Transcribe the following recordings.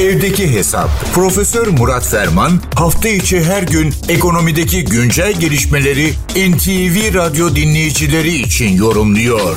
Evdeki Hesap. Profesör Murat Ferman hafta içi her gün ekonomideki güncel gelişmeleri NTV Radyo dinleyicileri için yorumluyor.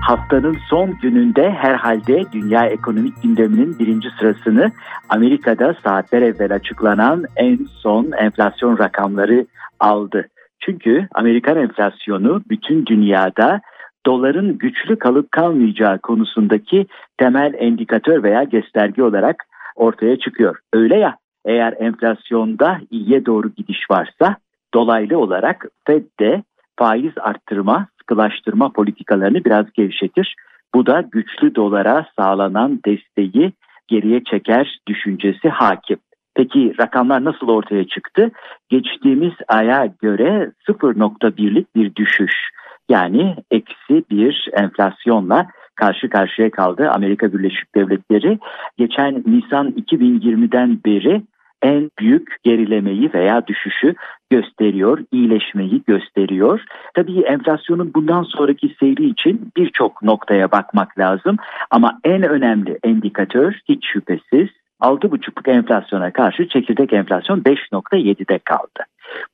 Haftanın son gününde herhalde dünya ekonomik gündeminin birinci sırasını Amerika'da saatler evvel açıklanan en son enflasyon rakamları aldı. Çünkü Amerikan enflasyonu bütün dünyada doların güçlü kalıp kalmayacağı konusundaki temel endikatör veya gösterge olarak ortaya çıkıyor. Öyle ya eğer enflasyonda iyiye doğru gidiş varsa dolaylı olarak Fed de faiz arttırma, sıkılaştırma politikalarını biraz gevşetir. Bu da güçlü dolara sağlanan desteği geriye çeker düşüncesi hakim. Peki rakamlar nasıl ortaya çıktı? Geçtiğimiz aya göre 0.1'lik bir düşüş yani eksi bir enflasyonla karşı karşıya kaldı Amerika Birleşik Devletleri. Geçen Nisan 2020'den beri en büyük gerilemeyi veya düşüşü gösteriyor, iyileşmeyi gösteriyor. Tabii enflasyonun bundan sonraki seyri için birçok noktaya bakmak lazım ama en önemli endikatör hiç şüphesiz 6,5'luk enflasyona karşı çekirdek enflasyon 5.7'de kaldı.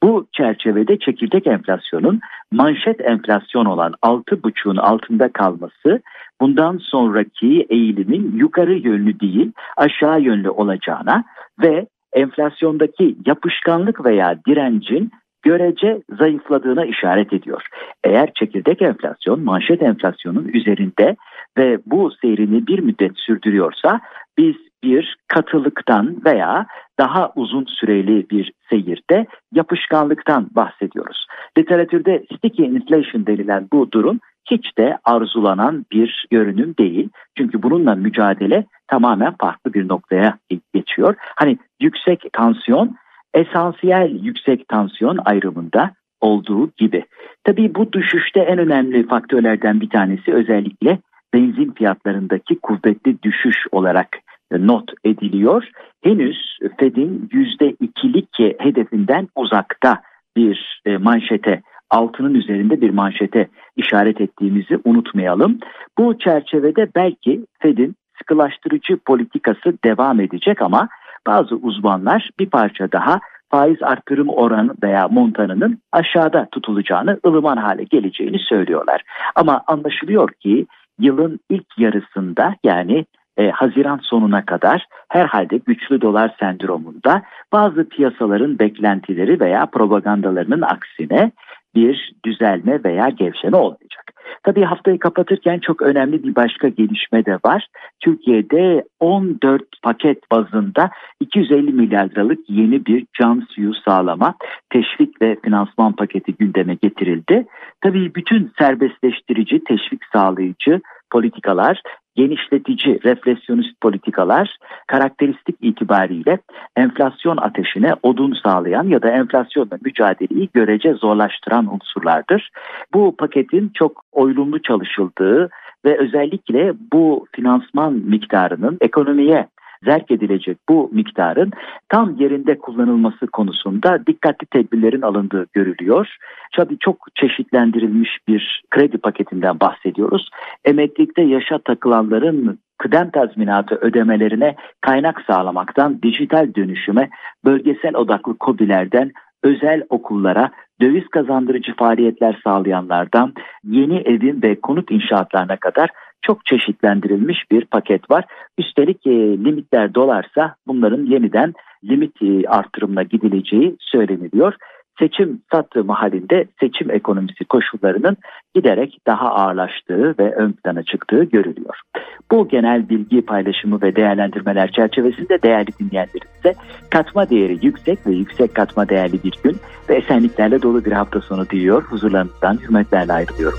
Bu çerçevede çekirdek enflasyonun manşet enflasyon olan 6,5'un altında kalması bundan sonraki eğilimin yukarı yönlü değil aşağı yönlü olacağına ve enflasyondaki yapışkanlık veya direncin görece zayıfladığına işaret ediyor. Eğer çekirdek enflasyon manşet enflasyonun üzerinde ve bu seyrini bir müddet sürdürüyorsa biz bir katılıktan veya daha uzun süreli bir seyirde yapışkanlıktan bahsediyoruz. Literatürde sticky inflation denilen bu durum hiç de arzulanan bir görünüm değil. Çünkü bununla mücadele tamamen farklı bir noktaya geçiyor. Hani yüksek tansiyon, esansiyel yüksek tansiyon ayrımında olduğu gibi. Tabii bu düşüşte en önemli faktörlerden bir tanesi özellikle benzin fiyatlarındaki kuvvetli düşüş olarak not ediliyor. Henüz Fed'in %2'lik hedefinden uzakta bir e, manşete altının üzerinde bir manşete işaret ettiğimizi unutmayalım. Bu çerçevede belki Fed'in sıkılaştırıcı politikası devam edecek ama bazı uzmanlar bir parça daha faiz arttırım oranı veya montanının aşağıda tutulacağını, ılıman hale geleceğini söylüyorlar. Ama anlaşılıyor ki yılın ilk yarısında yani e, Haziran sonuna kadar herhalde güçlü dolar sendromunda bazı piyasaların beklentileri veya propagandalarının aksine bir düzelme veya gevşeme olmayacak. Tabii haftayı kapatırken çok önemli bir başka gelişme de var. Türkiye'de 14 paket bazında 250 milyar liralık yeni bir can suyu sağlama, teşvik ve finansman paketi gündeme getirildi. Tabii bütün serbestleştirici, teşvik sağlayıcı politikalar genişletici refleksiyonist politikalar karakteristik itibariyle enflasyon ateşine odun sağlayan ya da enflasyonla mücadeleyi görece zorlaştıran unsurlardır. Bu paketin çok oylumlu çalışıldığı ve özellikle bu finansman miktarının ekonomiye zerk edilecek bu miktarın tam yerinde kullanılması konusunda dikkatli tedbirlerin alındığı görülüyor. Tabii çok çeşitlendirilmiş bir kredi paketinden bahsediyoruz. Emeklilikte yaşa takılanların kıdem tazminatı ödemelerine kaynak sağlamaktan dijital dönüşüme, bölgesel odaklı kobilerden özel okullara, döviz kazandırıcı faaliyetler sağlayanlardan yeni evin ve konut inşaatlarına kadar çok çeşitlendirilmiş bir paket var. Üstelik e, limitler dolarsa bunların yeniden limit e, artırımına gidileceği söyleniliyor. Seçim sattığım halinde seçim ekonomisi koşullarının giderek daha ağırlaştığı ve ön plana çıktığı görülüyor. Bu genel bilgi paylaşımı ve değerlendirmeler çerçevesinde değerli dinleyenlerimize katma değeri yüksek ve yüksek katma değerli bir gün ve esenliklerle dolu bir hafta sonu diliyor. Huzurlarınızdan hürmetlerle ayrılıyorum.